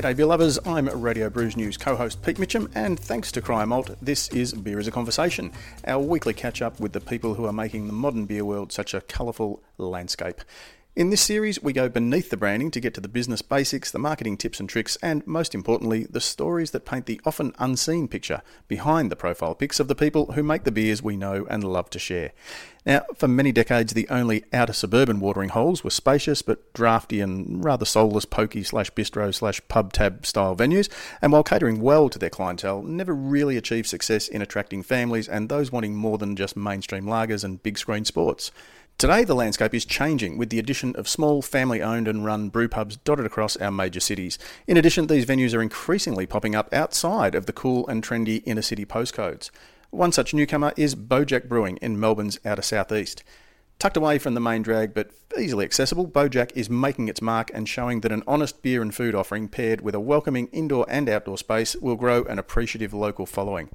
G'day beer lovers, I'm Radio Brews News co-host Pete Mitchell, and thanks to Cryer Malt, this is Beer as a Conversation, our weekly catch-up with the people who are making the modern beer world such a colourful landscape. In this series, we go beneath the branding to get to the business basics, the marketing tips and tricks, and most importantly, the stories that paint the often unseen picture behind the profile pics of the people who make the beers we know and love to share. Now, for many decades, the only outer suburban watering holes were spacious but drafty and rather soulless pokey slash bistro slash pub tab style venues, and while catering well to their clientele, never really achieved success in attracting families and those wanting more than just mainstream lagers and big screen sports. Today, the landscape is changing with the addition of small, family owned and run brew pubs dotted across our major cities. In addition, these venues are increasingly popping up outside of the cool and trendy inner city postcodes. One such newcomer is Bojack Brewing in Melbourne's outer southeast. Tucked away from the main drag but easily accessible, Bojack is making its mark and showing that an honest beer and food offering paired with a welcoming indoor and outdoor space will grow an appreciative local following.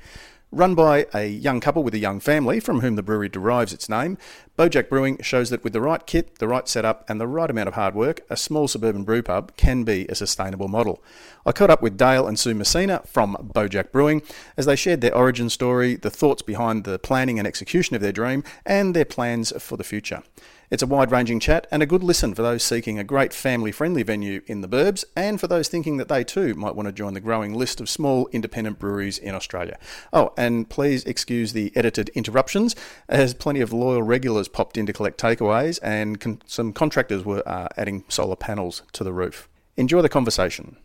Run by a young couple with a young family, from whom the brewery derives its name, Bojack Brewing shows that with the right kit, the right setup, and the right amount of hard work, a small suburban brew pub can be a sustainable model. I caught up with Dale and Sue Messina from Bojack Brewing as they shared their origin story, the thoughts behind the planning and execution of their dream, and their plans for the future. It's a wide ranging chat and a good listen for those seeking a great family friendly venue in the burbs and for those thinking that they too might want to join the growing list of small independent breweries in Australia. Oh, and please excuse the edited interruptions as plenty of loyal regulars popped in to collect takeaways and con- some contractors were uh, adding solar panels to the roof. Enjoy the conversation.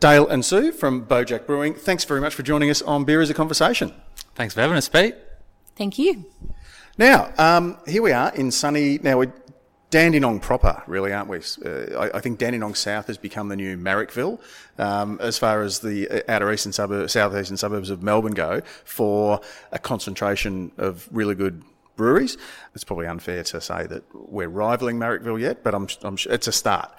Dale and Sue from Bojack Brewing, thanks very much for joining us on Beer as a Conversation. Thanks for having us, Pete. Thank you. Now, um, here we are in sunny. Now we're Dandenong proper, really, aren't we? Uh, I, I, think Dandenong South has become the new Marrickville, um, as far as the uh, outer eastern suburb, southeastern suburbs of Melbourne go, for a concentration of really good breweries. It's probably unfair to say that we're rivaling Marrickville yet, but I'm, I'm it's a start.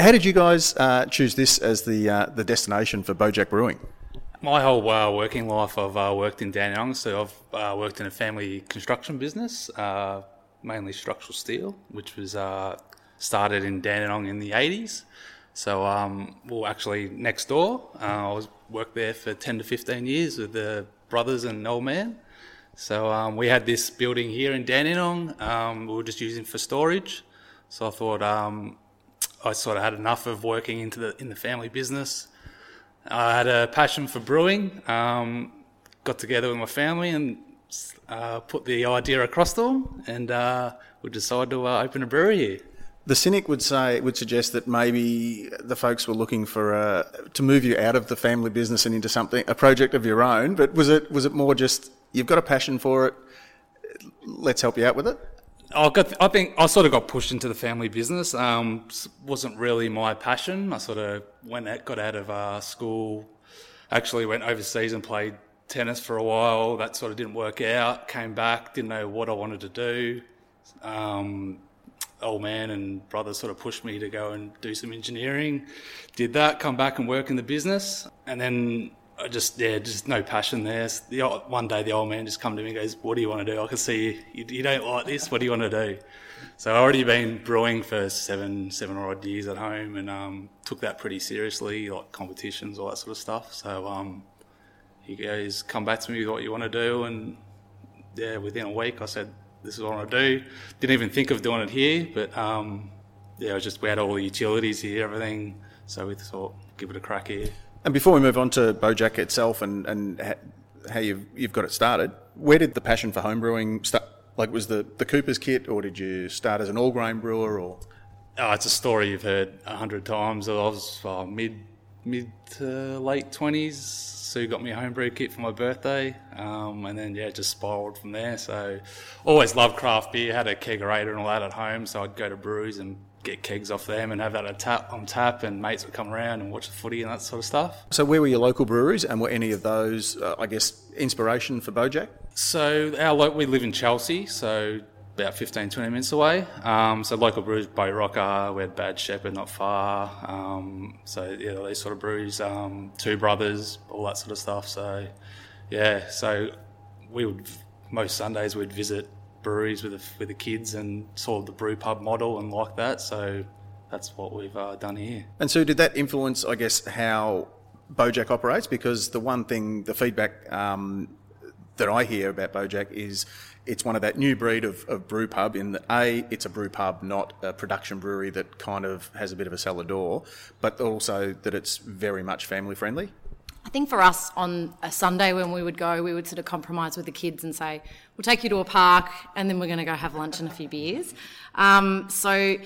How did you guys uh, choose this as the uh, the destination for Bojack Brewing? My whole uh, working life, I've uh, worked in Dandenong, so I've uh, worked in a family construction business, uh, mainly structural steel, which was uh, started in Dandenong in the 80s. So, um, well, actually, next door, uh, I was worked there for 10 to 15 years with the brothers and old man. So, um, we had this building here in Dandenong, um, we were just using for storage. So, I thought um, I sort of had enough of working into the in the family business I had a passion for brewing. Um, got together with my family and uh, put the idea across to them, and uh, we decided to uh, open a brewery here. The cynic would say would suggest that maybe the folks were looking for uh, to move you out of the family business and into something a project of your own. But was it was it more just you've got a passion for it? Let's help you out with it. I got. I think I sort of got pushed into the family business. Um, wasn't really my passion. I sort of went out, got out of uh, school. Actually, went overseas and played tennis for a while. That sort of didn't work out. Came back, didn't know what I wanted to do. Um, old man and brother sort of pushed me to go and do some engineering. Did that. Come back and work in the business, and then I just yeah, just no passion there. The one day the old man just come to me and goes, "What do you want to do? I can see you, you don't like this. What do you want to do?" So I already been brewing for seven seven or odd years at home, and um, took that pretty seriously, like competitions, all that sort of stuff. So um, he goes, "Come back to me with what you want to do," and yeah, within a week I said, "This is what I want to do." Didn't even think of doing it here, but um, yeah, was just we had all the utilities here, everything, so we thought give it a crack here. And before we move on to Bojack itself and, and how you've, you've got it started, where did the passion for homebrewing start? Like, was the, the Cooper's kit, or did you start as an all grain brewer? Or oh, it's a story you've heard a hundred times. I was mid mid to late twenties. Sue got me a homebrew kit for my birthday, um, and then yeah, just spiraled from there. So, always loved craft beer. Had a kegerator and all that at home, so I'd go to breweries and get kegs off them and have that on tap, on tap, and mates would come around and watch the footy and that sort of stuff. So, where were your local breweries, and were any of those, uh, I guess, inspiration for Bojack? So our lo- we live in Chelsea, so about 15, 20 minutes away. Um, so local breweries, Boat Rocker, we had Bad Shepherd not far. Um, so yeah, these sort of breweries, um, Two Brothers, all that sort of stuff. So yeah, so we would most Sundays we'd visit breweries with the, with the kids and sort of the brew pub model and like that. So that's what we've uh, done here. And so, did that influence, I guess, how Bojack operates? Because the one thing, the feedback um, that I hear about Bojack is it's one of that new breed of, of brew pub in that A, it's a brew pub, not a production brewery that kind of has a bit of a cellar door, but also that it's very much family friendly. Think for us on a Sunday when we would go, we would sort of compromise with the kids and say, we'll take you to a park and then we're going to go have lunch and a few beers. Um, so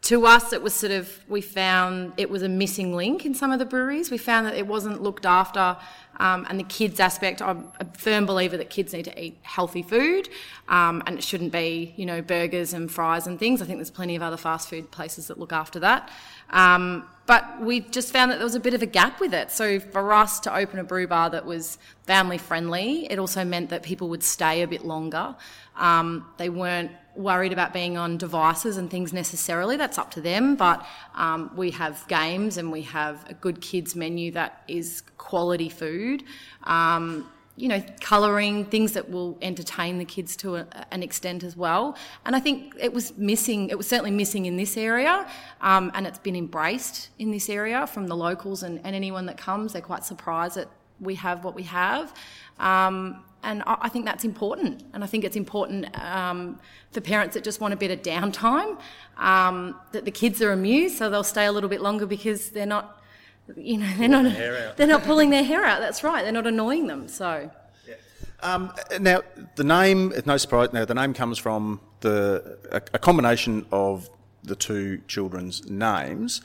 to us, it was sort of, we found it was a missing link in some of the breweries. We found that it wasn't looked after. Um, and the kids aspect, I'm a firm believer that kids need to eat healthy food, um, and it shouldn't be, you know, burgers and fries and things. I think there's plenty of other fast food places that look after that. Um, but we just found that there was a bit of a gap with it. So for us to open a brew bar that was family friendly, it also meant that people would stay a bit longer. Um, they weren't worried about being on devices and things necessarily. That's up to them. But um, we have games and we have a good kids menu that is quality food. Um, you know, colouring, things that will entertain the kids to a, an extent as well. And I think it was missing, it was certainly missing in this area, um, and it's been embraced in this area from the locals and, and, anyone that comes. They're quite surprised that we have what we have. Um, and I, I, think that's important. And I think it's important um, for parents that just want a bit of downtime, um, that the kids are amused, so they'll stay a little bit longer because they're not you know, they're not they're not pulling their hair out. That's right. They're not annoying them. So. Um, now the name, no surprise. Now the name comes from the a, a, combination of the two children's names.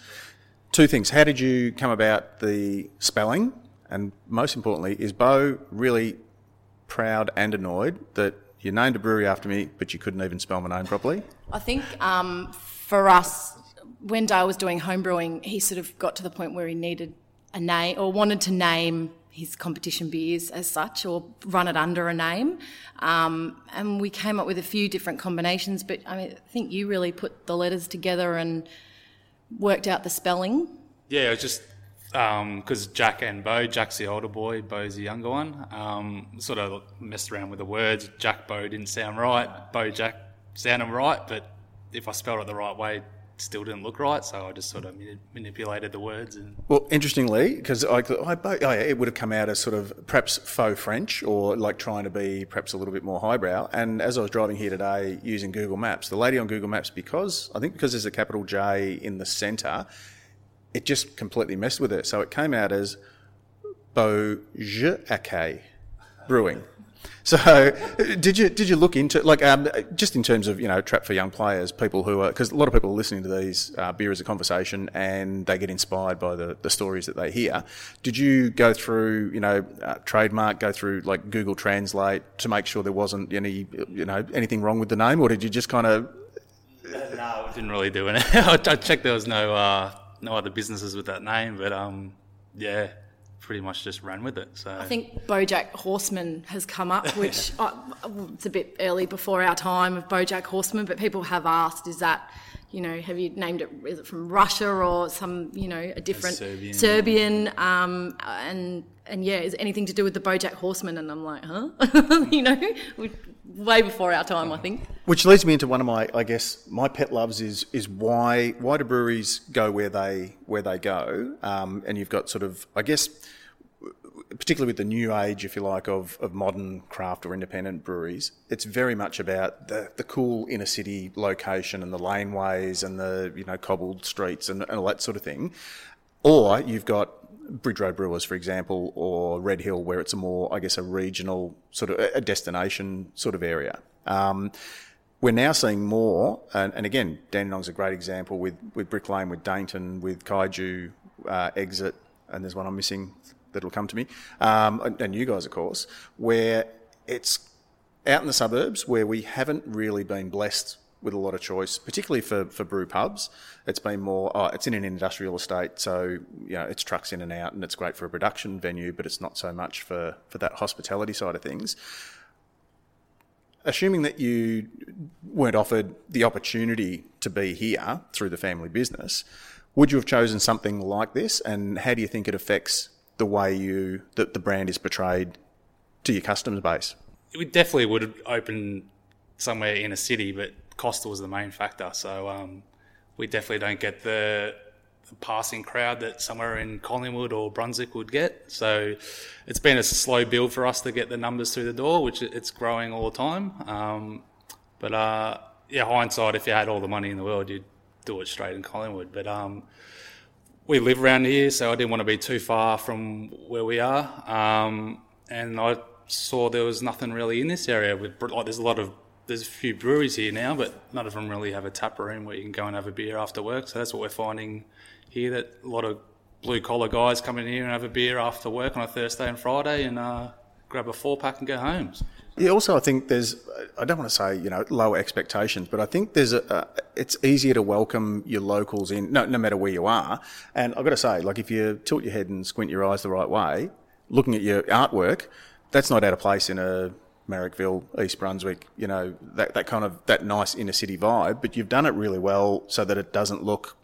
Two things. How did you come about the spelling? And most importantly, is Bo really proud and annoyed that you named a brewery after me, but you couldn't even spell my name properly? I think um, for us, when Dale was doing homebrewing, he sort of got to the point where he needed a name or wanted to name his competition beers as such or run it under a name. Um, and we came up with a few different combinations, but I, mean, I think you really put the letters together and worked out the spelling. Yeah, it was just because um, Jack and Bo, Jack's the older boy, Bo's the younger one. Um, sort of messed around with the words. Jack Bo didn't sound right. Bo Jack sounded right, but if I spelled it the right way, still didn't look right, so I just sort of manipulated the words. And well, interestingly, because I, I, oh yeah, it would have come out as sort of perhaps faux French or like trying to be perhaps a little bit more highbrow. And as I was driving here today using Google Maps, the lady on Google Maps, because I think because there's a capital J in the centre, it just completely messed with it. So it came out as Beaujolais Brewing. So, did you did you look into like um, just in terms of you know trap for young players, people who are because a lot of people are listening to these uh, beer as a conversation and they get inspired by the, the stories that they hear. Did you go through you know uh, trademark, go through like Google Translate to make sure there wasn't any you know anything wrong with the name, or did you just kind of? No, I didn't really do it. I checked there was no uh, no other businesses with that name, but um, yeah, pretty much just ran with it. So I think BoJack Horseman has come up, which uh, it's a bit early before our time of BoJack Horseman, but people have asked, is that you know, have you named it? Is it from Russia or some, you know, a different a Serbian, Serbian um, and and yeah, is anything to do with the BoJack Horseman? And I'm like, huh, you know, way before our time, I think. Which leads me into one of my, I guess, my pet loves is is why why do breweries go where they where they go? Um, and you've got sort of, I guess particularly with the new age, if you like, of, of modern craft or independent breweries, it's very much about the, the cool inner city location and the laneways and the you know cobbled streets and, and all that sort of thing. Or you've got Bridge Road Brewers, for example, or Red Hill, where it's a more, I guess, a regional sort of a destination sort of area. Um, we're now seeing more, and, and again, Dandenong's a great example with, with Brick Lane, with Dainton, with Kaiju uh, Exit, and there's one I'm missing that'll come to me, um, and you guys, of course, where it's out in the suburbs where we haven't really been blessed with a lot of choice, particularly for, for brew pubs. It's been more, oh, it's in an industrial estate, so you know it's trucks in and out, and it's great for a production venue, but it's not so much for for that hospitality side of things. Assuming that you weren't offered the opportunity to be here through the family business, would you have chosen something like this? And how do you think it affects the way you that the brand is portrayed to your customer base? We definitely would opened somewhere in a city, but cost was the main factor. So um, we definitely don't get the, the, passing crowd that somewhere in Collingwood or Brunswick would get. So it's been a slow build for us to get the numbers through the door, which it's growing all the time. Um, but uh, yeah, hindsight, if you had all the money in the world, you'd do it straight in Collingwood. But um, we live around here, so I didn't want to be too far from where we are. Um, and I saw there was nothing really in this area. With like, there's a lot of there's a few breweries here now, but none of them really have a tap room where you can go and have a beer after work. So that's what we're finding here. That a lot of blue collar guys come in here and have a beer after work on a Thursday and Friday and uh, grab a four pack and go home. Yeah, also, I think there's, I don't want to say, you know, lower expectations, but I think there's a, a, it's easier to welcome your locals in, no, no matter where you are. And I've got to say, like, if you tilt your head and squint your eyes the right way, looking at your artwork, that's not out of place in a Marrickville, East Brunswick, you know, that, that kind of, that nice inner city vibe, but you've done it really well so that it doesn't look,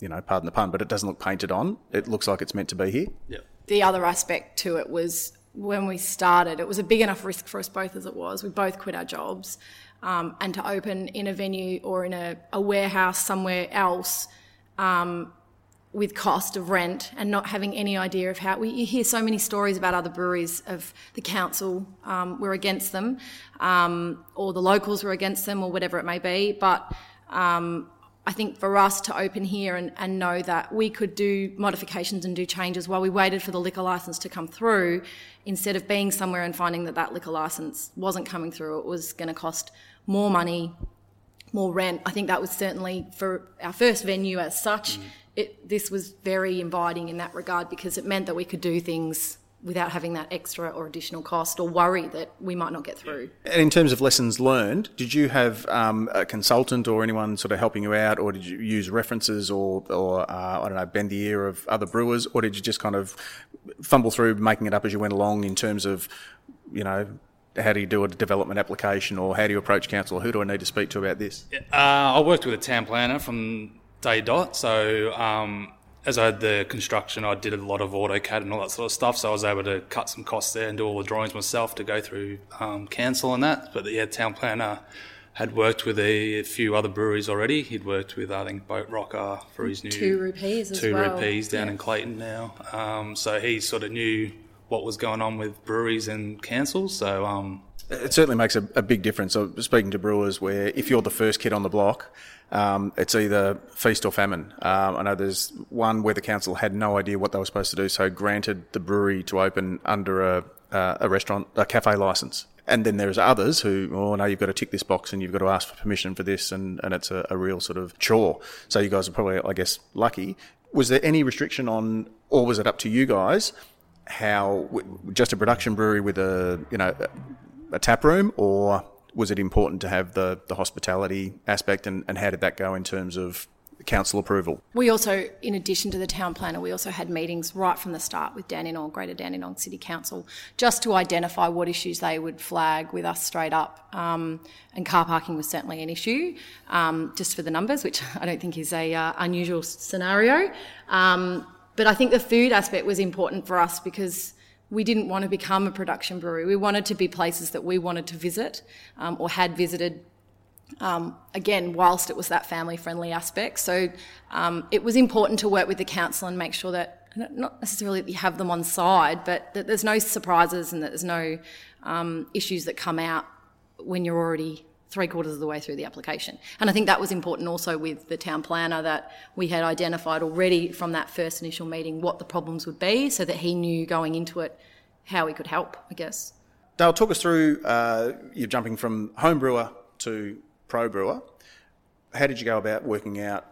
you know, pardon the pun, but it doesn't look painted on. It looks like it's meant to be here. Yeah. The other aspect to it was when we started, it was a big enough risk for us both as it was. We both quit our jobs. Um, and to open in a venue or in a, a warehouse somewhere else um, with cost of rent and not having any idea of how we you hear so many stories about other breweries of the council um, were against them um, or the locals were against them or whatever it may be but um, I think for us to open here and, and know that we could do modifications and do changes while we waited for the liquor license to come through, instead of being somewhere and finding that that liquor license wasn't coming through, it was going to cost more money, more rent. I think that was certainly for our first venue as such. Mm. It, this was very inviting in that regard because it meant that we could do things without having that extra or additional cost or worry that we might not get through. And in terms of lessons learned, did you have um, a consultant or anyone sort of helping you out, or did you use references or, or uh, I don't know, bend the ear of other brewers, or did you just kind of fumble through making it up as you went along in terms of, you know, how do you do a development application or how do you approach council? Who do I need to speak to about this? Uh, I worked with a town planner from day dot, so um, as I had the construction, I did a lot of AutoCAD and all that sort of stuff, so I was able to cut some costs there and do all the drawings myself to go through um, council and that. But the yeah, town planner had worked with a, a, few other breweries already. He'd worked with, I think, Boat Rocker for his new two rupees as two well. rupees down yeah. in Clayton now. Um, so he sort of knew what was going on with breweries and councils. So um, it certainly makes a, a big difference. So speaking to brewers, where if you're the first kid on the block um, it's either feast or famine. Um, I know there's one where the council had no idea what they were supposed to do, so granted the brewery to open under a, uh, a restaurant, a cafe license. And then there's others who, oh no, you've got to tick this box and you've got to ask for permission for this, and, and it's a, a real sort of chore. So you guys are probably, I guess, lucky. Was there any restriction on, or was it up to you guys, how just a production brewery with a you know a tap room, or was it important to have the, the hospitality aspect and, and how did that go in terms of council approval? We also, in addition to the town planner, we also had meetings right from the start with Dandenong, Greater Dandenong City Council, just to identify what issues they would flag with us straight up. Um, and car parking was certainly an issue, um, just for the numbers, which I don't think is a uh, unusual scenario. Um, but I think the food aspect was important for us because we didn't want to become a production brewery. We wanted to be places that we wanted to visit um, or had visited. Um, again, whilst it was that family friendly aspect. So um, it was important to work with the council and make sure that not necessarily that you have them on side, but that there's no surprises and that there's no um, issues that come out when you're already three quarters of the way through the application. And I think that was important also with the town planner that we had identified already from that first initial meeting what the problems would be so that he knew going into it how he could help, I guess. Dale, talk us through uh, you're jumping from home brewer to pro brewer. How did you go about working out,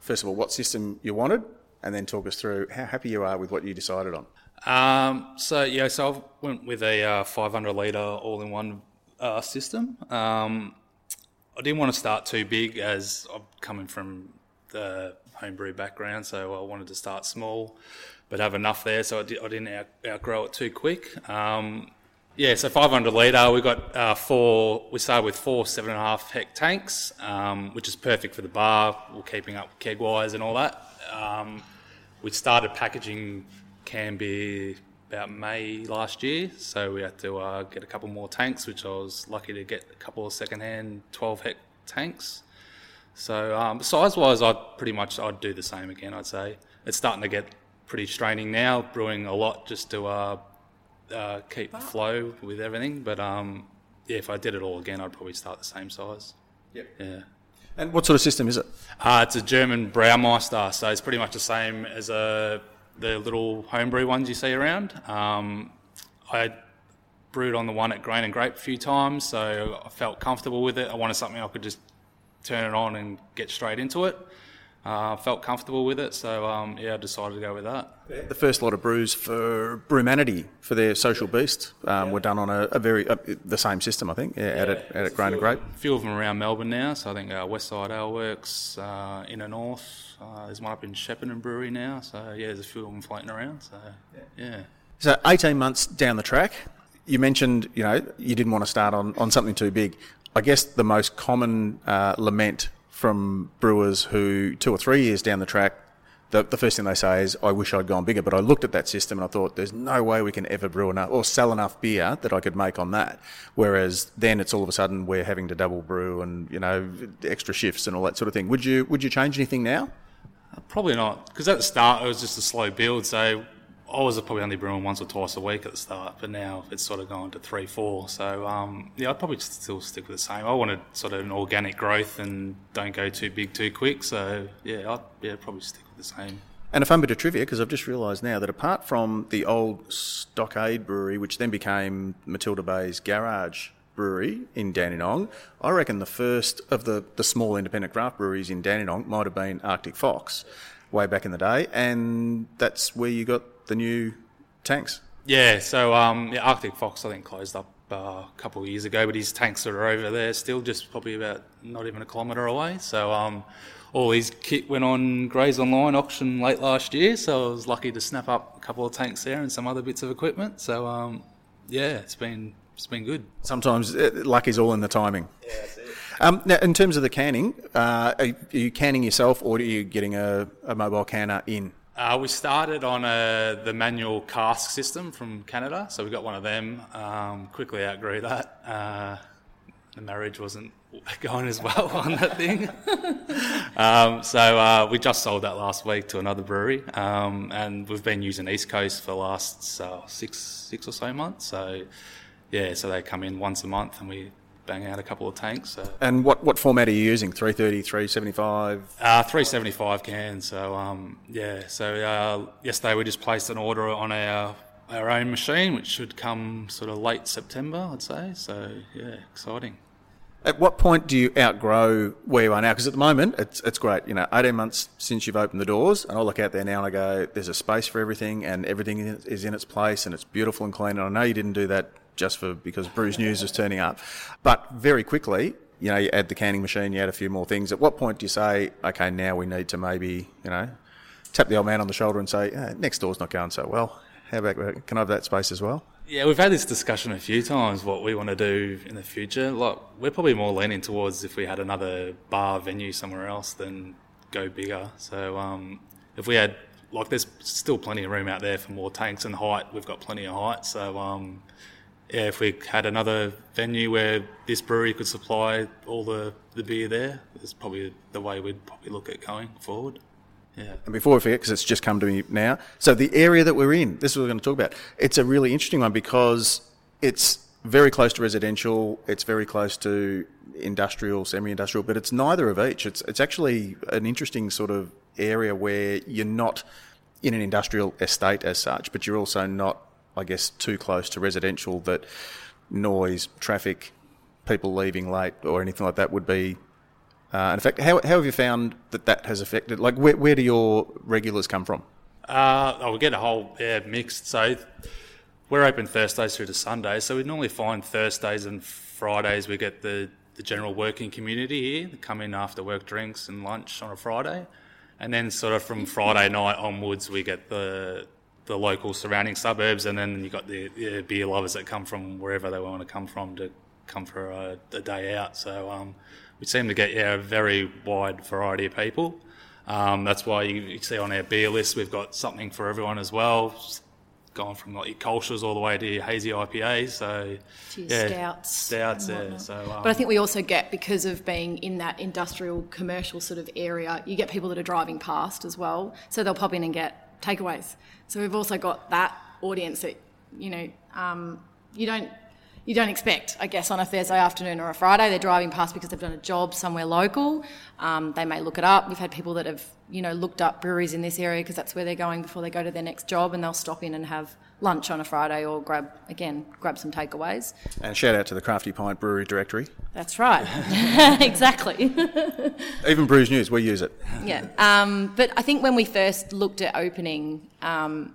first of all, what system you wanted, and then talk us through how happy you are with what you decided on? Um, so, yeah, so I went with a uh, 500 litre all in one uh, system. Um, I didn't want to start too big as I'm coming from the homebrew background, so I wanted to start small, but have enough there, so I, did, didn't out, outgrow it too quick. Um, yeah, so 500 litre, we got uh, four, we started with four seven and a half hec tanks, um, which is perfect for the bar. We're keeping up keg wise and all that. Um, we started packaging can beer about May last year, so we had to uh, get a couple more tanks, which I was lucky to get a couple of second-hand 12 hect tanks. So um, size-wise, I'd pretty much I'd do the same again. I'd say it's starting to get pretty straining now, brewing a lot just to uh, uh, keep flow with everything. But um, yeah, if I did it all again, I'd probably start the same size. Yep. Yeah. And what sort of system is it? Uh, it's a German Braumeister, so it's pretty much the same as a, the little homebrew ones you see around. Um, I brewed on the one at Grain and Grape a few times, so I felt comfortable with it. I wanted something I could just turn it on and get straight into it. I uh, felt comfortable with it, so um, yeah, I decided to go with that. The first lot of brews for Brewmanity for their Social Beast um, yeah. were done on a, a very uh, the same system, I think, yeah, yeah, at, at, at Grain and Grape. A few of them around Melbourne now, so I think uh, Westside Ale Works, uh, Inner North, uh, there's one up in Shepparton Brewery now, so yeah, there's a few of them floating around, so yeah. So 18 months down the track, you mentioned, you know, you didn't want to start on, on something too big. I guess the most common uh, lament from brewers who two or three years down the track, the, the first thing they say is, I wish I'd gone bigger. But I looked at that system and I thought, there's no way we can ever brew enough or sell enough beer that I could make on that. Whereas then it's all of a sudden we're having to double brew and, you know, extra shifts and all that sort of thing. Would you, would you change anything now? Probably not, because at the start it was just a slow build. So I was probably only brewing once or twice a week at the start, but now it's sort of gone to three, four. So um, yeah, I'd probably still stick with the same. I wanted sort of an organic growth and don't go too big too quick. So yeah, I'd yeah probably stick with the same. And a fun bit of trivia, because I've just realised now that apart from the old Stockade Brewery, which then became Matilda Bay's Garage Brewery in Dandenong, I reckon the first of the, the small independent craft breweries in Dandenong might have been Arctic Fox way back in the day, and that's where you got the new tanks? Yeah, so um, yeah, Arctic Fox I think closed up uh, a couple of years ago, but his tanks are over there still, just probably about not even a kilometre away. So um, all his kit went on Grays Online auction late last year, so I was lucky to snap up a couple of tanks there and some other bits of equipment. So um, yeah, it's been it's been good. Sometimes uh, luck is all in the timing. Yeah, that's it. Um, now, in terms of the canning, uh, are you canning yourself, or are you getting a, a mobile canner in? Uh, we started on a, the manual cask system from Canada, so we got one of them. Um, quickly outgrew that. Uh, the marriage wasn't going as well on that thing. um, so uh, we just sold that last week to another brewery, um, and we've been using East Coast for the last uh, six six or so months. So yeah, so they come in once a month, and we bang out a couple of tanks. So. And what, what format are you using? 330, 375? Uh, 375 cans. So, um, yeah. So, uh, yesterday we just placed an order on our, our own machine, which should come sort of late September, I'd say. So, yeah, exciting. At what point do you outgrow where you are now? Because at the moment, it's, it's great. You know, 18 months since you've opened the doors, and I look out there now and I go, there's a space for everything, and everything is in its place, and it's beautiful and clean. And I know you didn't do that just for because Brews News is turning up. But very quickly, you know, you add the canning machine, you add a few more things. At what point do you say, okay, now we need to maybe, you know, tap the old man on the shoulder and say, eh, next door's not going so well. How about can I have that space as well? Yeah, we've had this discussion a few times. What we want to do in the future, like we're probably more leaning towards if we had another bar venue somewhere else, than go bigger. So um, if we had like, there's still plenty of room out there for more tanks and height. We've got plenty of height, so um, yeah, if we had another venue where this brewery could supply all the, the beer there, it's probably the way we'd probably look at going forward. Yeah. And before we forget, because it's just come to me now, so the area that we're in, this is what we're going to talk about. It's a really interesting one because it's very close to residential, it's very close to industrial, semi-industrial, but it's neither of each. It's it's actually an interesting sort of area where you're not in an industrial estate as such, but you're also not I guess, too close to residential that noise, traffic, people leaving late, or anything like that would be. Uh, in fact, how, how have you found that that has affected? Like, where, where do your regulars come from? Uh, oh, we get a whole yeah, mixed. So we're open Thursdays through to Sundays. So we normally find Thursdays and Fridays we get the, the general working community here. They come in after work drinks and lunch on a Friday, and then sort of from Friday night onwards, we get the the local surrounding suburbs, and then you've got the, the beer lovers that come from wherever they want to come from to come for a, a day out. So um, we seem to get yeah a very wide variety of people. Um, that's why you, you see on our beer list we've got something for everyone as well gone from like your Kolsch's all the way to your hazy IPAs. So To your yeah, stouts stouts. Yeah. So um, But I think we also get because of being in that industrial commercial sort of area, you get people that are driving past as well. So they'll pop in and get takeaways. So we've also got that audience that you know um, you don't you don't expect, I guess, on a Thursday afternoon or a Friday. They're driving past because they've done a job somewhere local. Um, they may look it up. We've had people that have, you know, looked up breweries in this area because that's where they're going before they go to their next job, and they'll stop in and have lunch on a Friday or grab again grab some takeaways. And shout out to the Crafty Pint Brewery Directory. That's right, exactly. Even Brews News, we use it. yeah, um, but I think when we first looked at opening, um,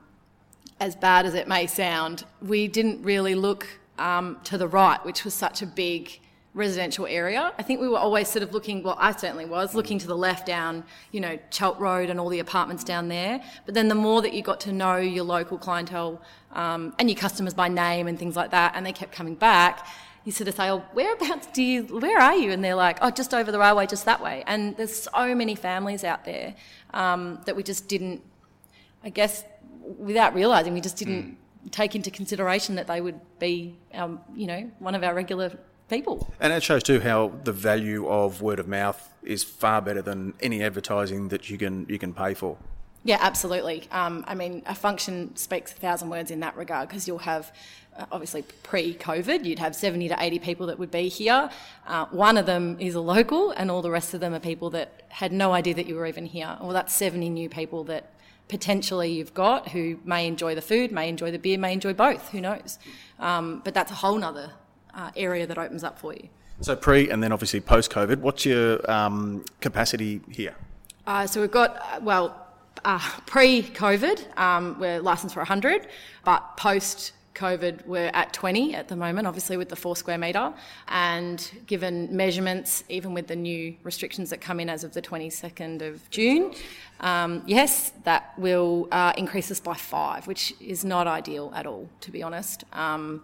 as bad as it may sound, we didn't really look um, to the right, which was such a big residential area. I think we were always sort of looking, well, I certainly was, looking to the left down, you know, Chelt Road and all the apartments down there. But then the more that you got to know your local clientele um, and your customers by name and things like that, and they kept coming back, you sort of say, oh, whereabouts do you, where are you? And they're like, oh, just over the railway, just that way. And there's so many families out there um, that we just didn't, I guess, without realising, we just didn't take into consideration that they would be, um, you know, one of our regular people. And it shows too how the value of word of mouth is far better than any advertising that you can you can pay for. Yeah, absolutely. Um, I mean, a function speaks a thousand words in that regard because you'll have, uh, obviously, pre COVID, you'd have 70 to 80 people that would be here. Uh, one of them is a local, and all the rest of them are people that had no idea that you were even here. Well, that's 70 new people that potentially you've got who may enjoy the food, may enjoy the beer, may enjoy both, who knows. Um, but that's a whole nother uh, area that opens up for you. So pre and then obviously post COVID, what's your um, capacity here? Uh, so we've got, uh, well, uh, pre COVID, um, we're licensed for 100, but post COVID, we're at 20 at the moment, obviously with the four square metre. And given measurements, even with the new restrictions that come in as of the 22nd of June, um, yes, that will uh, increase us by five, which is not ideal at all, to be honest. Um,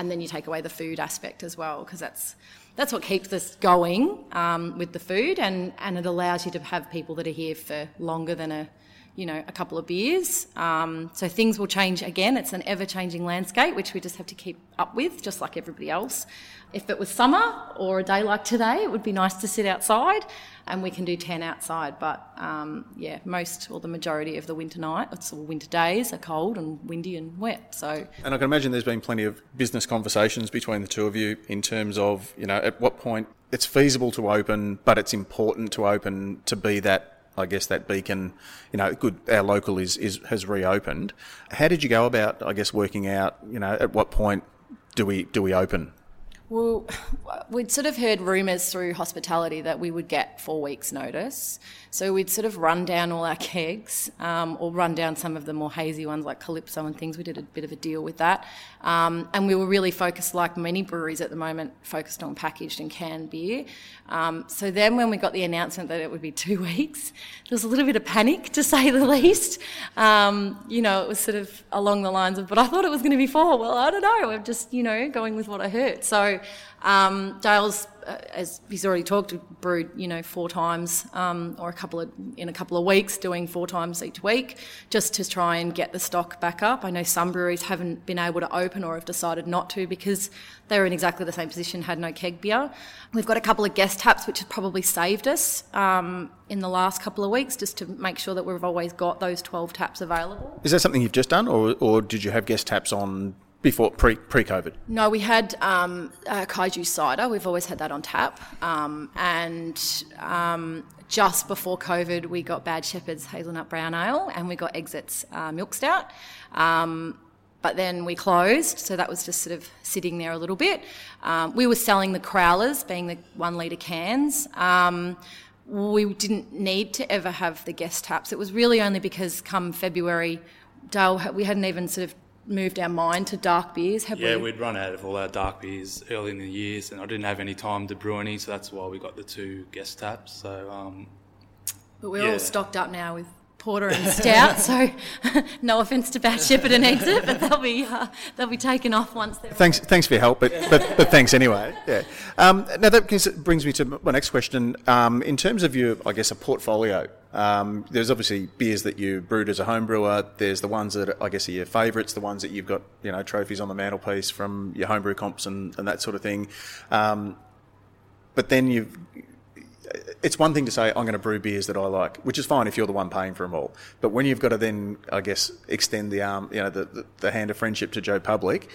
and then you take away the food aspect as well, because that's that's what keeps us going um, with the food, and, and it allows you to have people that are here for longer than a you know a couple of beers. Um, so things will change again. It's an ever changing landscape, which we just have to keep up with, just like everybody else. If it was summer or a day like today, it would be nice to sit outside, and we can do ten outside. But um, yeah, most or the majority of the winter nights or winter days are cold and windy and wet. So And I can imagine there's been plenty of business conversations between the two of you in terms of, you know, at what point it's feasible to open, but it's important to open to be that, I guess, that beacon. You know, good, our local is, is has reopened. How did you go about, I guess, working out, you know, at what point do we do we open? Well, we'd sort of heard rumours through hospitality that we would get four weeks' notice. So we'd sort of run down all our kegs um, or run down some of the more hazy ones like Calypso and things. We did a bit of a deal with that. Um, and we were really focused, like many breweries at the moment, focused on packaged and canned beer. Um, so then when we got the announcement that it would be two weeks, there was a little bit of panic, to say the least. Um, you know, it was sort of along the lines of, but I thought it was going to be four. Well, I don't know. I'm just, you know, going with what I heard. So um, Dale's, uh, as he's already talked, brewed, you know, four times um, or a couple of in a couple of weeks, doing four times each week, just to try and get the stock back up. I know some breweries haven't been able to open or have decided not to because they were in exactly the same position, had no keg beer. We've got a couple of guest taps, which have probably saved us um, in the last couple of weeks, just to make sure that we've always got those 12 taps available. Is that something you've just done, or, or did you have guest taps on before pre pre COVID? No, we had um, uh, kaiju cider. We've always had that on tap. Um, and um, just before COVID, we got Bad Shepherd's hazelnut brown ale, and we got Exits uh, milk stout. Um, but then we closed, so that was just sort of sitting there a little bit. Um, we were selling the crowlers, being the one litre cans. Um, we didn't need to ever have the guest taps. It was really only because come February, Dale, we hadn't even sort of moved our mind to dark beers, have Yeah, we? we'd run out of all our dark beers early in the years, and I didn't have any time to brew any, so that's why we got the two guest taps. So, um, But we're Yeah. all stocked up now with porter and stout. so, no offence to Bad Shepherd and Exit, but they'll be uh, they'll be taken off once they're. Thanks, thanks for your help, but, but, but thanks anyway. Yeah. Um, now that brings- brings me to my next question. Um, in terms of your, I guess, a portfolio, um, there's obviously beers that you brewed as a home brewer. There's the ones that I guess are your favourites, the ones that you've got, you know, trophies on the mantelpiece from your homebrew comps and, and that sort of thing. Um, but then you've it's one thing to say I'm going to brew beers that I like, which is fine if you're the one paying for them all. But when you've got to then, I guess, extend the arm, you know, the, the, the hand of friendship to Joe Public,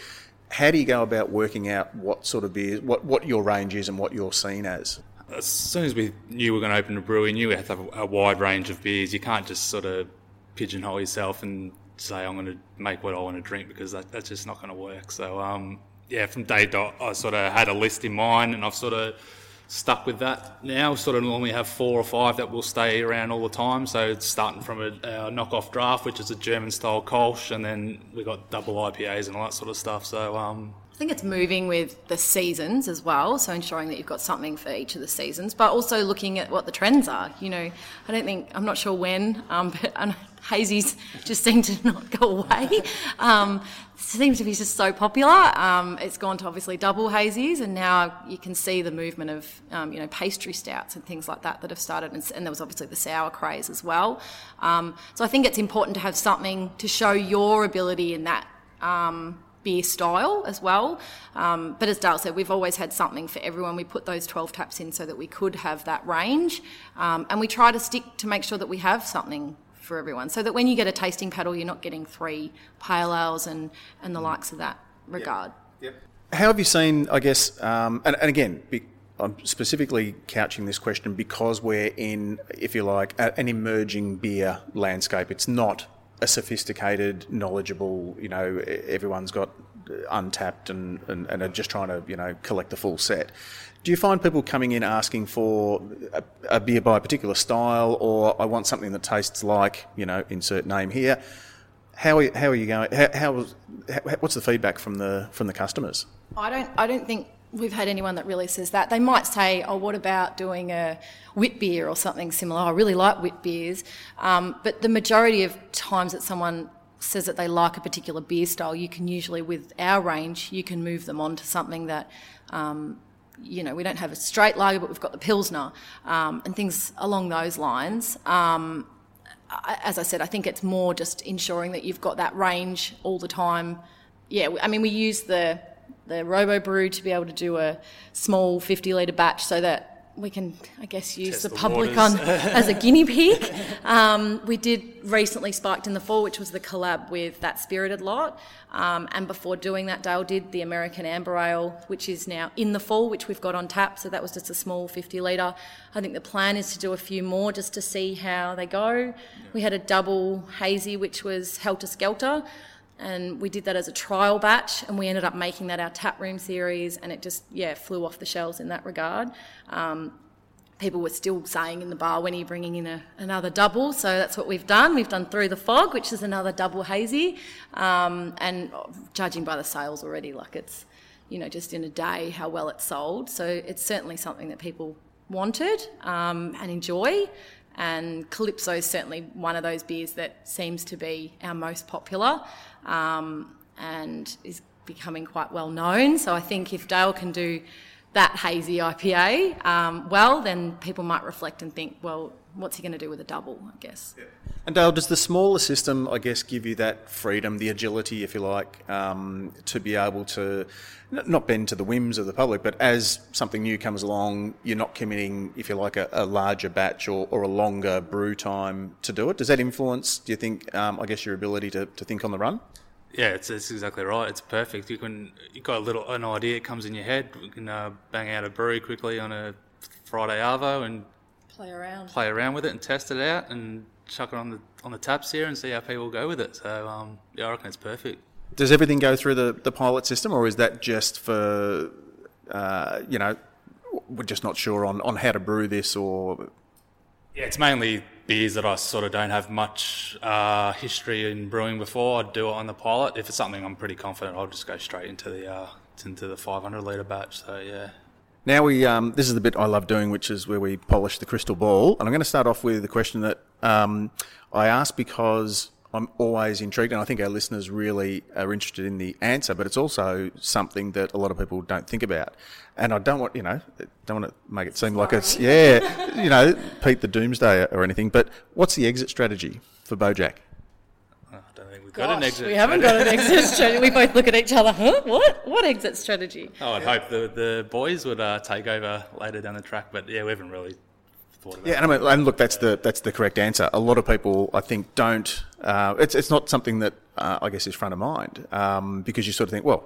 how do you go about working out what sort of beers, what, what your range is and what you're seen as? as soon as we knew we were going to open a brewery, knew we had to have a, a wide range of beers. You can't just sort of pigeonhole yourself and say I'm going to make what I want to drink because that, that's just not going to work. So um, yeah, from day dot, I sort of had a list in mind, and I've sort of stuck with that now. Sort of normally have four or five that will stay around all the time. So it's starting from a, a knockoff draft, which is a German style Kolsch, and then we got double IPAs and all that sort of stuff. So um, I think it's moving with the seasons as well, so ensuring that you've got something for each of the seasons, but also looking at what the trends are. You know, I don't think I'm not sure when, um, but I know hazies just seem to not go away. Um, seems to be just so popular. Um, it's gone to obviously double hazies, and now you can see the movement of um, you know pastry stouts and things like that that have started, and, and there was obviously the sour craze as well. Um, so I think it's important to have something to show your ability in that. Beer style as well. Um, but as Dale said, we've always had something for everyone. We put those 12 taps in so that we could have that range. Um, and we try to stick to make sure that we have something for everyone so that when you get a tasting paddle, you're not getting three pale ales and, and the likes of that regard. yep. How have you seen, I guess, um, and, and again, be, I'm specifically couching this question because we're in, if you like, an emerging beer landscape. It's not a sophisticated, knowledgeable, you know, everyone's got uh, Untappd and, and, and are just trying to, you know, collect the full set. Do you find people coming in asking for a, a beer by a particular style or I want something that tastes like, you know, insert name here? How are, how are you going? How, how, was- how, what's the feedback from the from the customers? I don't. I don't think we've had anyone that really says that. They might say, "Oh, what about doing a wit beer or something similar?" I really like wit beers, um, but the majority of times that someone says that they like a particular beer style, you can usually, with our range, you can move them on to something that. Um, you know, we don't have a straight lager, but we've got the pilsner um, and things along those lines. Um, as I said, I think it's more just ensuring that you've got that range all the time. Yeah, I mean, we use the the Robo Brew to be able to do a small 50 litre batch so that we can, I guess, use Test the the public on as a guinea pig. Um, we did recently Spiked in the Fall, which was the collab with that Spirited lot. Um, and before doing that, Dale did the American Amber Ale, which is now in the fall, which we've got on tap. So that was just a small 50 litre. I think the plan is to do a few more just to see how they go. We had a double hazy, which was Helter Skelter and we did that as a trial batch and we ended up making that our tap room series and it just yeah flew off the shelves in that regard. Um, people were still saying in the bar when are you bringing in a, another double? So that's what we've done. We've done through the fog which is another double hazy um, and judging by the sales already like it's you know just in a day how well it's sold. So it's certainly something that people wanted um, and enjoy and Calypso is certainly one of those beers that seems to be our most popular um, and is becoming quite well known. So I think if Dale can do that hazy IPA um, well, then people might reflect and think, well, what's he going to do with a double? I guess. And Dale, does the smaller system, I guess, give you that freedom, the agility, if you like, um, to be able to not bend to the whims of the public, but as something new comes along, you're not committing, if you like, a, a larger batch or, or a longer brew time to do it? Does that influence, do you think, um, I guess, your ability to, to think on the run? Yeah, it's, it's exactly right. It's perfect. You can you got a little an idea. It comes in your head. We can uh, bang out a brewery quickly on a Friday arvo and Play around. play around with it and test it out and chuck it on the on the taps here and see how people go with it. So um, yeah, I reckon it's perfect. Does everything go through the, the pilot system, or is that just for, uh, you know, we're just not sure on, on how to brew this, or Yeah, it's mainly beers that I sort of don't have much uh, history in brewing before. I'd do it on the pilot. If it's something I'm pretty confident, I'll just go straight into the uh, into the 500 litre batch. So yeah. Now we, um, this is the bit I love doing, which is where we polish the crystal ball. And I'm going to start off with a question that um, I ask because I'm always intrigued, and I think our listeners really are interested in the answer. But it's also something that a lot of people don't think about. And I don't want, you know, don't want to make it seem like it's yeah, you know, Pete the Doomsday or anything. But what's the exit strategy for Bojack? I don't think we've got an exit. we haven't got an exit strategy. We both look at each other. Huh? What? What exit strategy? Oh, I'd hope the the boys would uh, take over later down the track, but yeah, we haven't really thought about. It. Yeah, and, I mean, and look, that's the that's the correct answer. A lot of people, I think, don't. Uh, it's it's not something that uh, I guess is front of mind um, because you sort of think, well,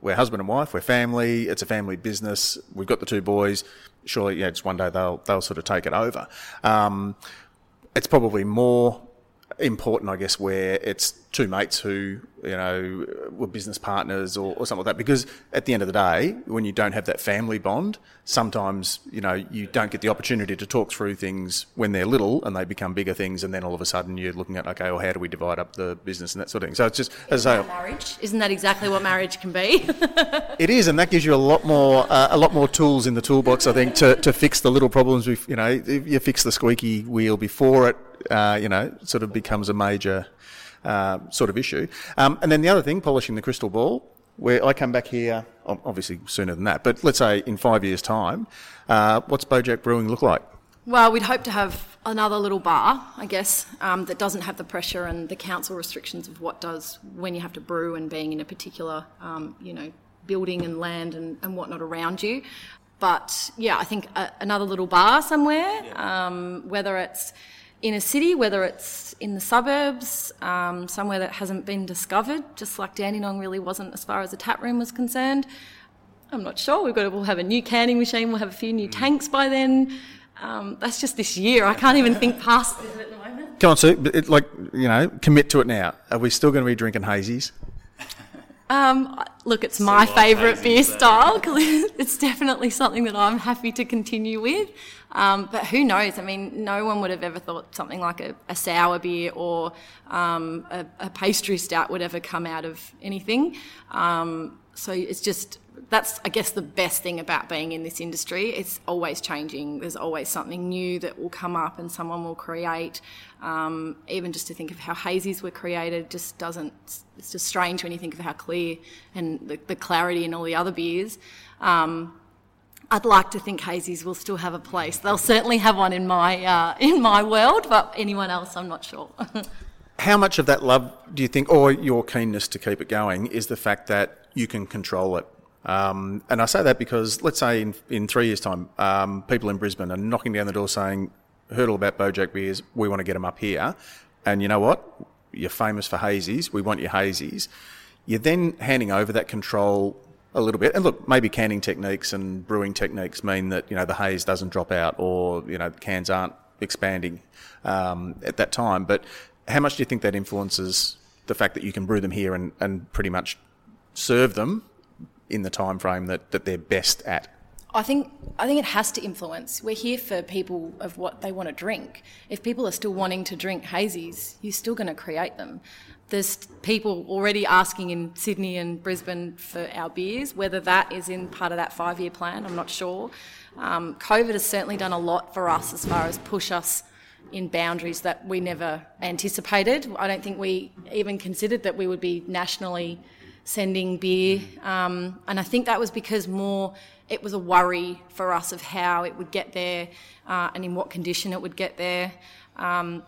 we're husband and wife, we're family, it's a family business, we've got the two boys. Surely, yeah, just one day they'll they'll sort of take it over. Um, it's probably more important, I guess, where it's two mates who, you know, were business partners or, or something like that. Because at the end of the day, when you don't have that family bond, sometimes, you know, you don't get the opportunity to talk through things when they're little and they become bigger things. And then all of a sudden you're looking at, okay, well, how do we divide up the business and that sort of thing. So it's just, as I say, Marriage. Isn't that exactly what marriage can be? it is, and that gives you a lot more, uh, a lot more tools in the toolbox, I think, to, to fix the little problems. With, you know, you fix the squeaky wheel before it, uh, you know, sort of becomes a major uh, sort of issue. Um, and then the other thing, polishing the crystal ball, where I come back here, obviously sooner than that, but let's say in five years' time, uh, what's Bojack Brewing look like? Well, we'd hope to have another little bar, I guess, um, that doesn't have the pressure and the council restrictions of what does when you have to brew and being in a particular, um, you know, building and land and, and whatnot around you. But yeah, I think a, another little bar somewhere, um, whether it's in a city, whether it's in the suburbs, um, somewhere that hasn't been discovered, just like Dandenong really wasn't as far as the tap room was concerned. I'm not sure. We've got to, we'll have a new canning machine. We'll have a few new tanks by then. Um, that's just this year. I can't even think past it at the moment. Come on, Sue, it, like, you know, commit to it now. Are we still going to be drinking hazies? Um, look, it's my favourite beer style. it's definitely something that I'm happy to continue with. Um, but who knows? I mean, no one would have ever thought something like a, a sour beer or um, a, a pastry stout would ever come out of anything. Um, so it's just that's I guess the best thing about being in this industry. It's always changing. There's always something new that will come up and someone will create. Um, even just to think of how hazies were created just doesn't. It's just strange when you think of how clear and the, the clarity in all the other beers. Um, I'd like to think hazies will still have a place. They'll certainly have one in my uh, in my world, but anyone else, I'm not sure. How much of that love do you think, or your keenness to keep it going, is the fact that you can control it? Um, and I say that because let's say in, in three years' time, um, people in Brisbane are knocking down the door saying, heard all about Bojack beers, we want to get them up here. And you know what? You're famous for hazies, we want your hazies. You're then handing over that control a little bit. And look, maybe canning techniques and brewing techniques mean that, you know, the haze doesn't drop out or, you know, the cans aren't expanding um, at that time. But how much do you think that influences the fact that you can brew them here and, and pretty much serve them in the time frame that, that they're best at? I think I think it has to influence. We're here for people of what they want to drink. If people are still wanting to drink hazies, you're still going to create them. There's people already asking in Sydney and Brisbane for our beers. Whether that is in part of that five-year plan, I'm not sure. Um, COVID has certainly done a lot for us as far as push us in boundaries that we never anticipated. I don't think we even considered that we would be nationally sending beer. Um, and I think that was because more it was a worry for us of how it would get there uh, and in what condition it would get there. Um,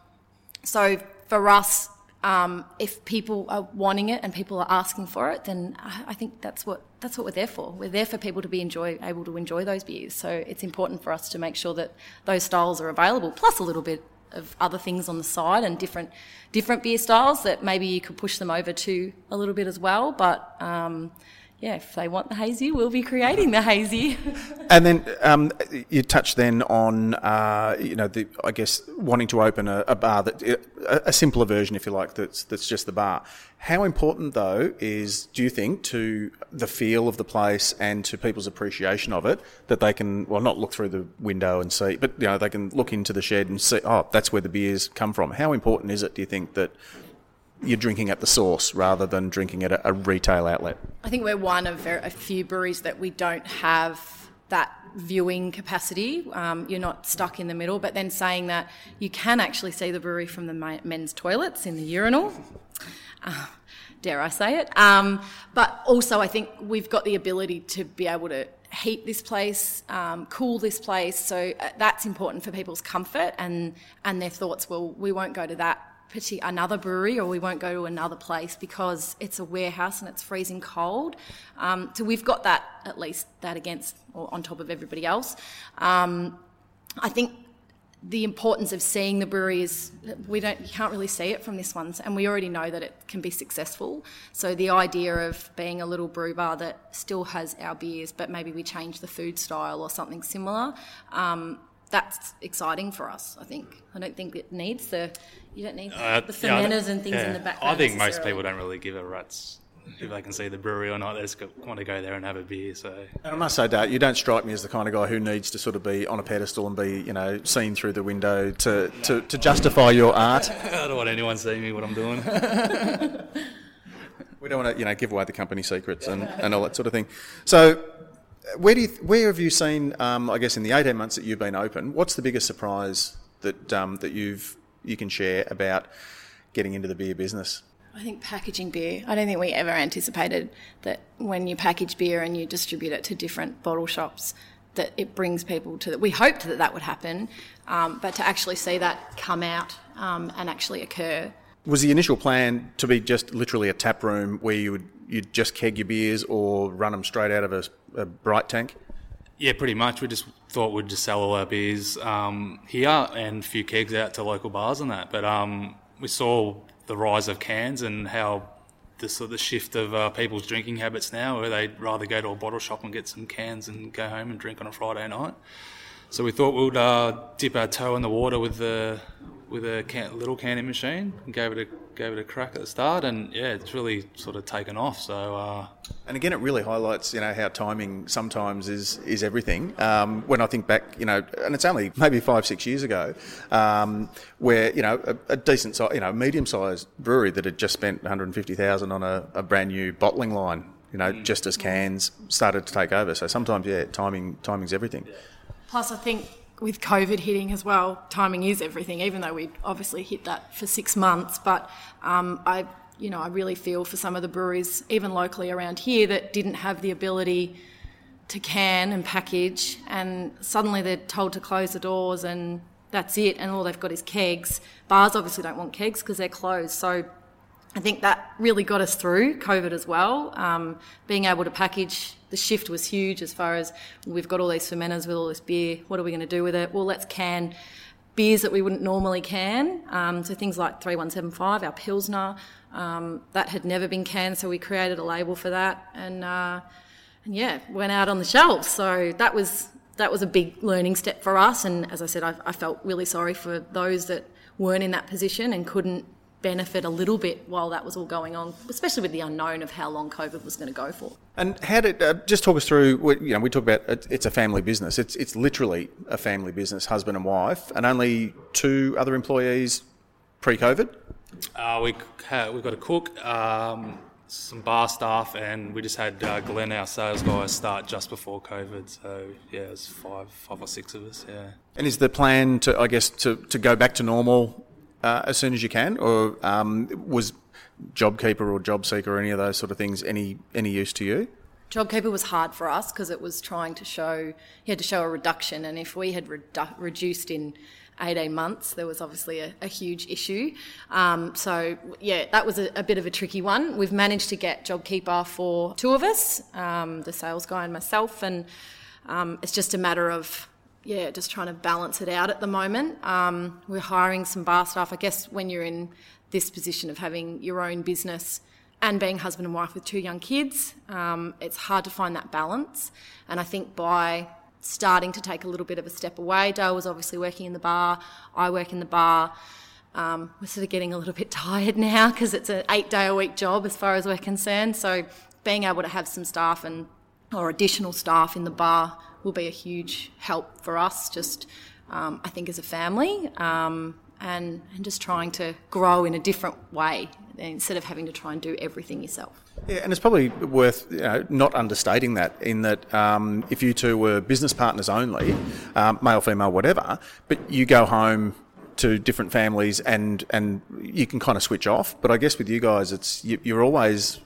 so for us, um, if people are wanting it and people are asking for it, then I think that's what that's what we're there for. We're there for people to be enjoy able to enjoy those beers. So it's important for us to make sure that those styles are available, plus a little bit of other things on the side and different different beer styles that maybe you could push them over to a little bit as well. But um, yeah, if they want the hazy, we'll be creating the hazy. And then um, you touched then on, uh, you know, the, I guess wanting to open a, a bar that a, simpler version, if you like, that's that's just the bar. How important though is, do you think, to the feel of the place and to people's appreciation of it that they can, well, not look through the window and see, but you know, they can look into the shed and see, oh, that's where the beers come from. How important is it, do you think, that you're drinking at the source rather than drinking at a, a retail outlet? I think we're one of a few breweries that we don't have that viewing capacity. Um, you're not stuck in the middle, but then saying that you can actually see the brewery from the men's toilets in the urinal. Uh, dare I say it? Um, but also, I think we've got the ability to be able to heat this place, um, cool this place. So uh, that's important for people's comfort and and their thoughts. Well, we won't go to that another brewery or we won't go to another place because it's a warehouse and it's freezing cold. Um, so we've got that at least that against or on top of everybody else. Um, I think the importance of seeing the brewery is we don't you can't really see it from this one and we already know that it can be successful so the idea of being a little brew bar that still has our beers but maybe we change the food style or something similar um, that's exciting for us i think i don't think it needs the you don't need uh, the fermenters yeah, and things yeah. in the background. I think most people don't really give a rat's if they can see the brewery or not. They just want to go there and have a beer. So, and I must say, Dart, you don't strike me as the kind of guy who needs to sort of be on a pedestal and be, you know, seen through the window to, to, to justify your art. I don't want anyone seeing me what I'm doing. we don't want to, you know, give away the company secrets and, and all that sort of thing. So, where do you, where have you seen? Um, I guess in the 18 months that you've been open, what's the biggest surprise that um, that you've you can share about getting into the beer business? I think packaging beer. I don't think we ever anticipated that when you package beer and you distribute it to different bottle shops, that it brings people to that. We hoped that that would happen, um, but to actually see that come out um, and actually occur. Was the initial plan to be just literally a tap room where you would you'd just keg your beers or run them straight out of a, a bright tank? Yeah, pretty much. We just thought we'd just sell all our beers um, here and a few kegs out to local bars and that. But um, we saw the rise of cans and how the sort of the shift of uh, people's drinking habits now, where they'd rather go to a bottle shop and get some cans and go home and drink on a Friday night. So we thought we'd uh, dip our toe in the water with the with a can, little canning machine gave it a gave it a crack at the start, and yeah, it's really sort of taken off. So, uh, and again, it really highlights you know how timing sometimes is is everything. Um, when I think back, you know, and it's only maybe five six years ago, um, where you know a, a decent size, you know, medium sized brewery that had just spent one hundred fifty thousand on a, a brand new bottling line. You know, mm. just as cans started to take over. So sometimes, yeah, timing timing's everything. Plus, I think with COVID hitting as well, timing is everything. Even though we obviously hit that for six months, but um, I, you know, I really feel for some of the breweries, even locally around here, that didn't have the ability to can and package, and suddenly they're told to close the doors and that's it, and all they've got is kegs. Bars obviously don't want kegs because they're closed, so I think that really got us through COVID as well. Um, being able to package the shift was huge as far as we've got all these fermenters with all this beer. What are we going to do with it? Well, let's can beers that we wouldn't normally can. Um, so things like 3175, our Pilsner, um, that had never been canned, so we created a label for that. And, uh, and yeah, went out on the shelves. So that was that was a big learning step for us. And as I said, I, I felt really sorry for those that weren't in that position and couldn't benefit a little bit while that was all going on, especially with the unknown of how long COVID was going to go for. And how did uh, just talk us through? You know, we talk about it's a family business. It's it's literally a family business, husband and wife, and only two other employees pre-COVID. Uh, we we've got a cook, um, some bar staff, and we just had uh, Glenn, our sales guy, start just before COVID. So yeah, it was five five or six of us. Yeah. And is the plan to, I guess, to, to go back to normal uh, as soon as you can, or um, was JobKeeper or JobSeeker or any of those sort of things any any use to you? JobKeeper was hard for us because it was trying to show you had to show a reduction, and if we had redu- reduced in 18 months, there was obviously a, a huge issue. Um, so, yeah, that was a, a, bit of a tricky one. We've managed to get JobKeeper for two of us, um, the sales guy and myself, and um, it's just a matter of yeah, just trying to balance it out at the moment. Um, we're hiring some bar staff. I guess when you're in this position of having your own business, and being husband and wife with two young kids, um, it's hard to find that balance. And I think by starting to take a little bit of a step away, Dale was obviously working in the bar, I work in the bar. Um, we're sort of getting a little bit tired now because it's an eight day a week job as far as we're concerned. So being able to have some staff and or additional staff in the bar will be a huge help for us. Just um, I think as a family. Um, and, and just trying to grow in a different way instead of having to try and do everything yourself. Yeah, and it's probably worth you know, not understating that in that um, if you two were business partners only, um, male, female, whatever, but you go home to different families and and you can kind of switch off. But I guess with you guys, it's you, you're always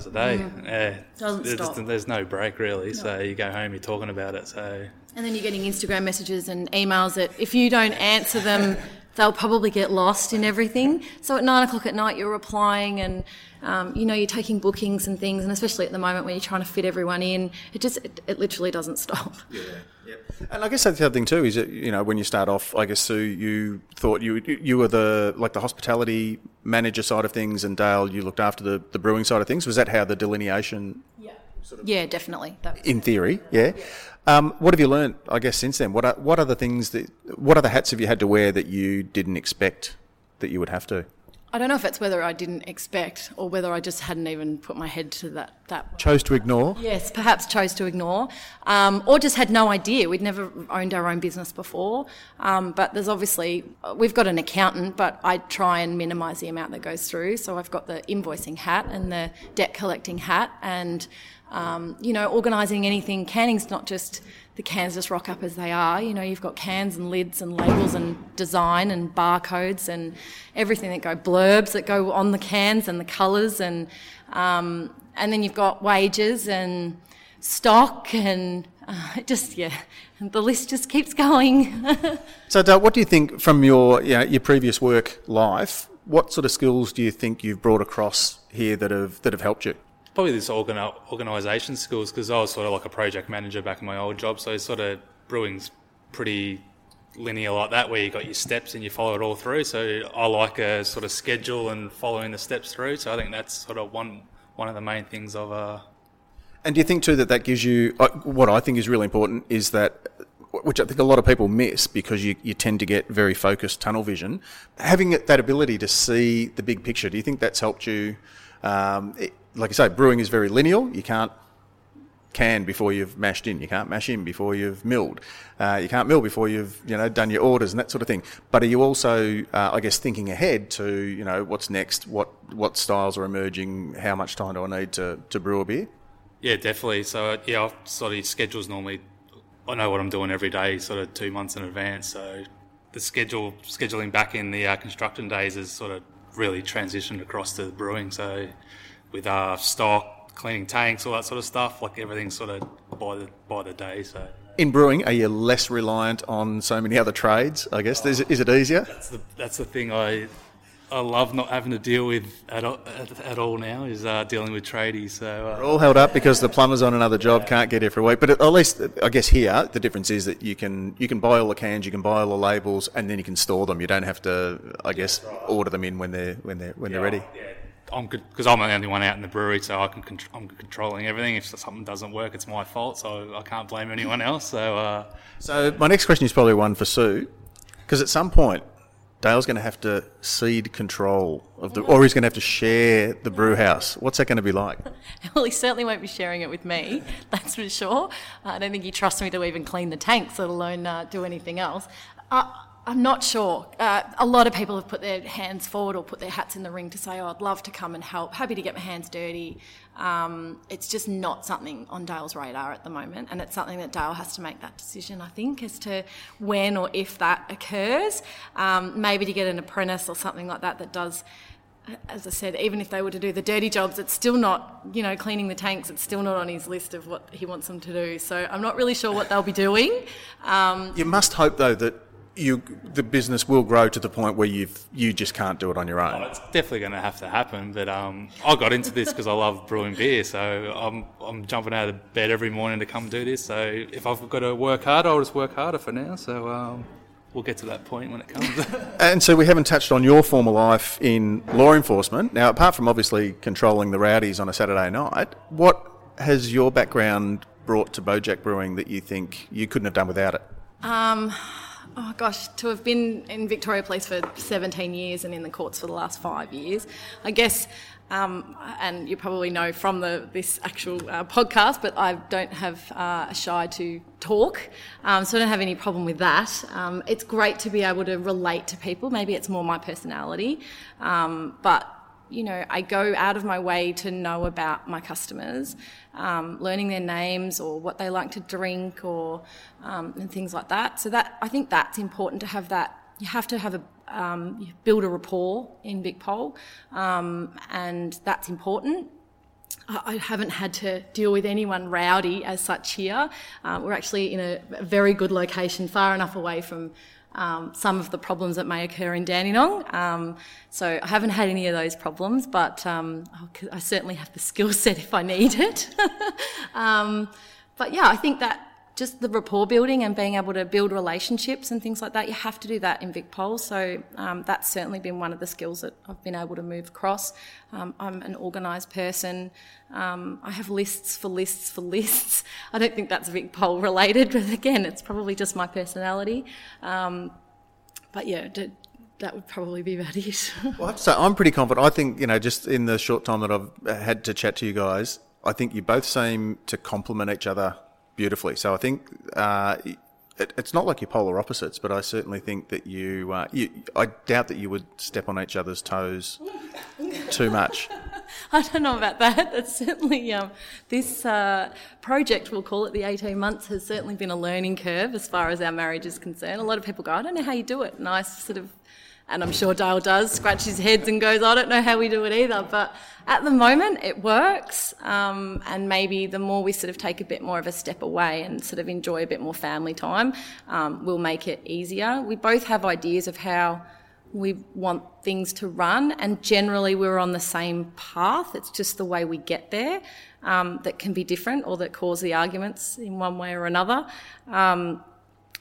hours a day. Mm. Yeah, Doesn't there's, stop. there's no break really. So you go home, you're talking about it. So And then you're getting Instagram messages and emails that if you don't answer them, they'll probably get lost in everything. So at nine o'clock at night, you're replying and, um, you know, you're taking bookings and things. And especially at the moment when you're trying to fit everyone in, it just, it, it literally doesn't stop. Yeah, yeah. And I guess that's the other thing too is that you know when you start off, I guess Sue, you thought you you were the like the hospitality manager side of things, and Dale, you looked after the, the brewing side of things. Was that how the delineation? Yeah, Sort of yeah, definitely. That, In theory, yeah. Um, what have you learned? I guess since then, what are, what are the things that what other hats have you had to wear that you didn't expect that you would have to? I don't know if it's whether I didn't expect or whether I just hadn't even put my head to that, that Chose to ignore. Yes, perhaps chose to ignore, um, or just had no idea. We'd never owned our own business before. Um, but there's obviously we've got an accountant, but I try and minimise the amount that goes through. So I've got the invoicing hat and the debt collecting hat, and um, you know, organising anything. Canning's not just the cans just rock up as they are. You know, you've got cans and lids and labels and design and barcodes and everything that go blurbs that go on the cans and the colours and um, and then you've got wages and stock and uh, just yeah, the list just keeps going. So, Dale, what do you think from your you know, your previous work life? What sort of skills do you think you've brought across here that have that have helped you? Probably this organ- organisation skills because I was sort of like a project manager back in my old job. So sort of brewing's pretty linear like that, where you got your steps and you follow it all through. So I like a sort of schedule and following the steps through. So I think that's sort of one one of the main things of uh, And do you think too that that gives you uh, what I think is really important is that, which I think a lot of people miss because you, you tend to get very focused tunnel vision, having that ability to see the big picture. Do you think that's helped you? Um, like I say, brewing is very lineal. You can't can before you've mashed in. You can't mash in before you've milled. Uh, you can't mill before you've you know done your orders and that sort of thing. But are you also, uh, I guess, thinking ahead to you know what's next? What what styles are emerging? How much time do I need to, to brew a beer? Yeah, definitely. So yeah, I've sort of schedules normally. I know what I'm doing every day, sort of two months in advance. So the schedule scheduling back in the uh, construction days has sort of really transitioned across to brewing. So with uh, stock, cleaning tanks, all that sort of stuff, like everything's sort of by the by the day. So In brewing, are you less reliant on so many other trades? I guess is, it- is it easier? that's the that's the thing I I love not having to deal with at all, at, at all now is uh, dealing with tradies. So We're uh, all held up because the plumber's on another job, can't get here for week. But at least, I guess here the difference is that you can you can buy all the cans, you can buy all the labels, and then you can store them. You don't have to, I guess, order them in when they're when they're when they're ready. yeah, I'm because I'm the only one out in the brewery, so I can I'm controlling everything. If something doesn't work, it's my fault, so I can't blame anyone else. So. Uh, So my next question is probably one for Sue, because at some point Dale's going to have to cede control of the, or he's going to have to share the brew house. What's that going to be like? well, he certainly won't be sharing it with me, that's for sure. I don't think he trusts me to even clean the tanks, let alone uh, do anything else. Uh, I'm not sure. Uh, a lot of people have put their hands forward or put their hats in the ring to say, oh, I'd love to come and help, happy to get my hands dirty. Um, it's just not something on Dale's radar at the moment, and it's something that Dale has to make that decision, I think, as to when or if that occurs. Um, maybe to get an apprentice or something like that that does as I said, even if they were to do the dirty jobs, it's still not, you know, cleaning the tanks, it's still not on his list of what he wants them to do. So I'm not really sure what they'll be doing. Um, You must hope though that you the business will grow to the point where you you just can't do it on your own. It's definitely going to have to happen, but um, I got into this because I love brewing beer, so I'm I'm jumping out of bed every morning to come do this. So if I've got to work harder, I'll just work harder for now. So um, we'll get to that point when it comes. And so we haven't touched on your former life in law enforcement. Now, apart from obviously controlling the rowdies on a Saturday night, what has your background brought to Bojack Brewing that you think you couldn't have done without it? Um, oh gosh, to have been in Victoria Police for 17 years and in the courts for the last five years, I guess. Um, and you probably know from the, this actual uh, podcast, but I don't have uh, a shy to talk, um, so I don't have any problem with that. Um, it's great to be able to relate to people. Maybe it's more my personality, um, but you know, I go out of my way to know about my customers, um, learning their names or what they like to drink or um, and things like that. So that I think that's important to have that. You have to have a um, build a rapport in VicPol, um, and that's important. I I haven't had to deal with anyone rowdy as such here. Uh, we're actually in a very good location, far enough away from um, some of the problems that may occur in Dandenong. Um, so I haven't had any of those problems, but um, I'll- certainly have the skill set if I need it. um, but yeah, I think that just the rapport building and being able to build relationships and things like that, you have to do that in VicPol. So um, that's certainly been one of the skills that I've been able to move across. Um, I'm an organised person. Um, I have lists for lists for lists. I don't think that's VicPol related, but again, it's probably just my personality. Um, but yeah, d- that would probably be about it. Well, say, I'm pretty confident. I think, you know, just in the short time that I've had to chat to you guys, I think you both seem to complement each other beautifully. So I think uh, it, it's not like you're polar opposites, but I certainly think that you, uh, you, I doubt that you would step on each other's toes too much. I don't know about that. It's certainly um, this uh, project, we'll call it the 18 months, has certainly been a learning curve as far as our marriage is concerned. A lot of people go, I don't know how you do it. And I sort of, and I'm sure Dale does, scratch his heads and goes, I don't know how we do it either. But at the moment, it works. Um, and maybe the more we sort of take a bit more of a step away and sort of enjoy a bit more family time, um, will make it easier. We both have ideas of how we want things to run, and generally we're on the same path. It's just the way we get there um, that can be different or that cause the arguments in one way or another. Um,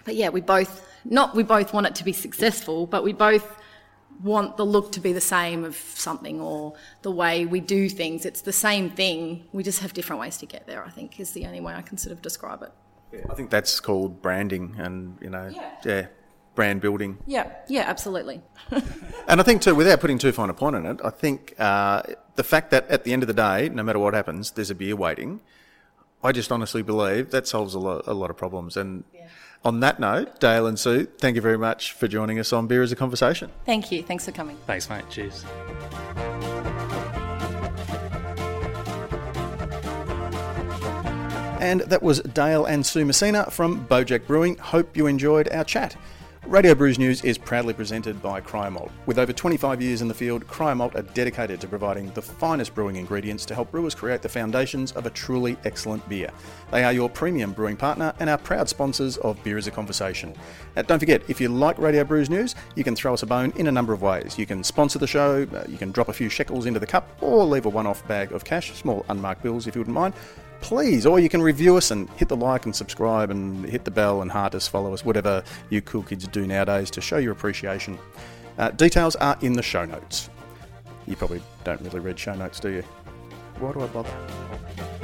but yeah, we both not we both want it to be successful, but we both want the look to be the same of something or the way we do things. It's the same thing. We just have different ways to get there. I think is the only way I can sort of describe it. I think that's called branding and, you know, yeah, brand building. Yeah, yeah, absolutely. And I think too, without putting too fine a point on it, I think uh, the fact that at the end of the day, no matter what happens, there's a beer waiting. I just honestly believe that solves a lot, a lot of problems. And on that note, Dale and Sue, thank you very much for joining us on Beer as a Conversation. Thank you. Thanks for coming. Thanks, mate. Cheers. And that was Dale and Sue Messina from Bojack Brewing. Hope you enjoyed our chat. Radio Brews News is proudly presented by Cryer Malt. With over 25 years in the field, Cryer Malt are dedicated to providing the finest brewing ingredients to help brewers create the foundations of a truly excellent beer. They are your premium brewing partner and are proud sponsors of Beer as a Conversation. Uh, don't forget, if you like Radio Brews News, you can throw us a bone in a number of ways. You can sponsor the show, uh, you can drop a few shekels into the cup, or leave a one off bag of cash, small unmarked bills if you wouldn't mind please, or you can review us and hit the like and subscribe and hit the bell and heart us, follow us, whatever you cool kids do nowadays to show your appreciation. Uh, details are in the show notes. You probably don't really read show notes, do you? Why do I bother?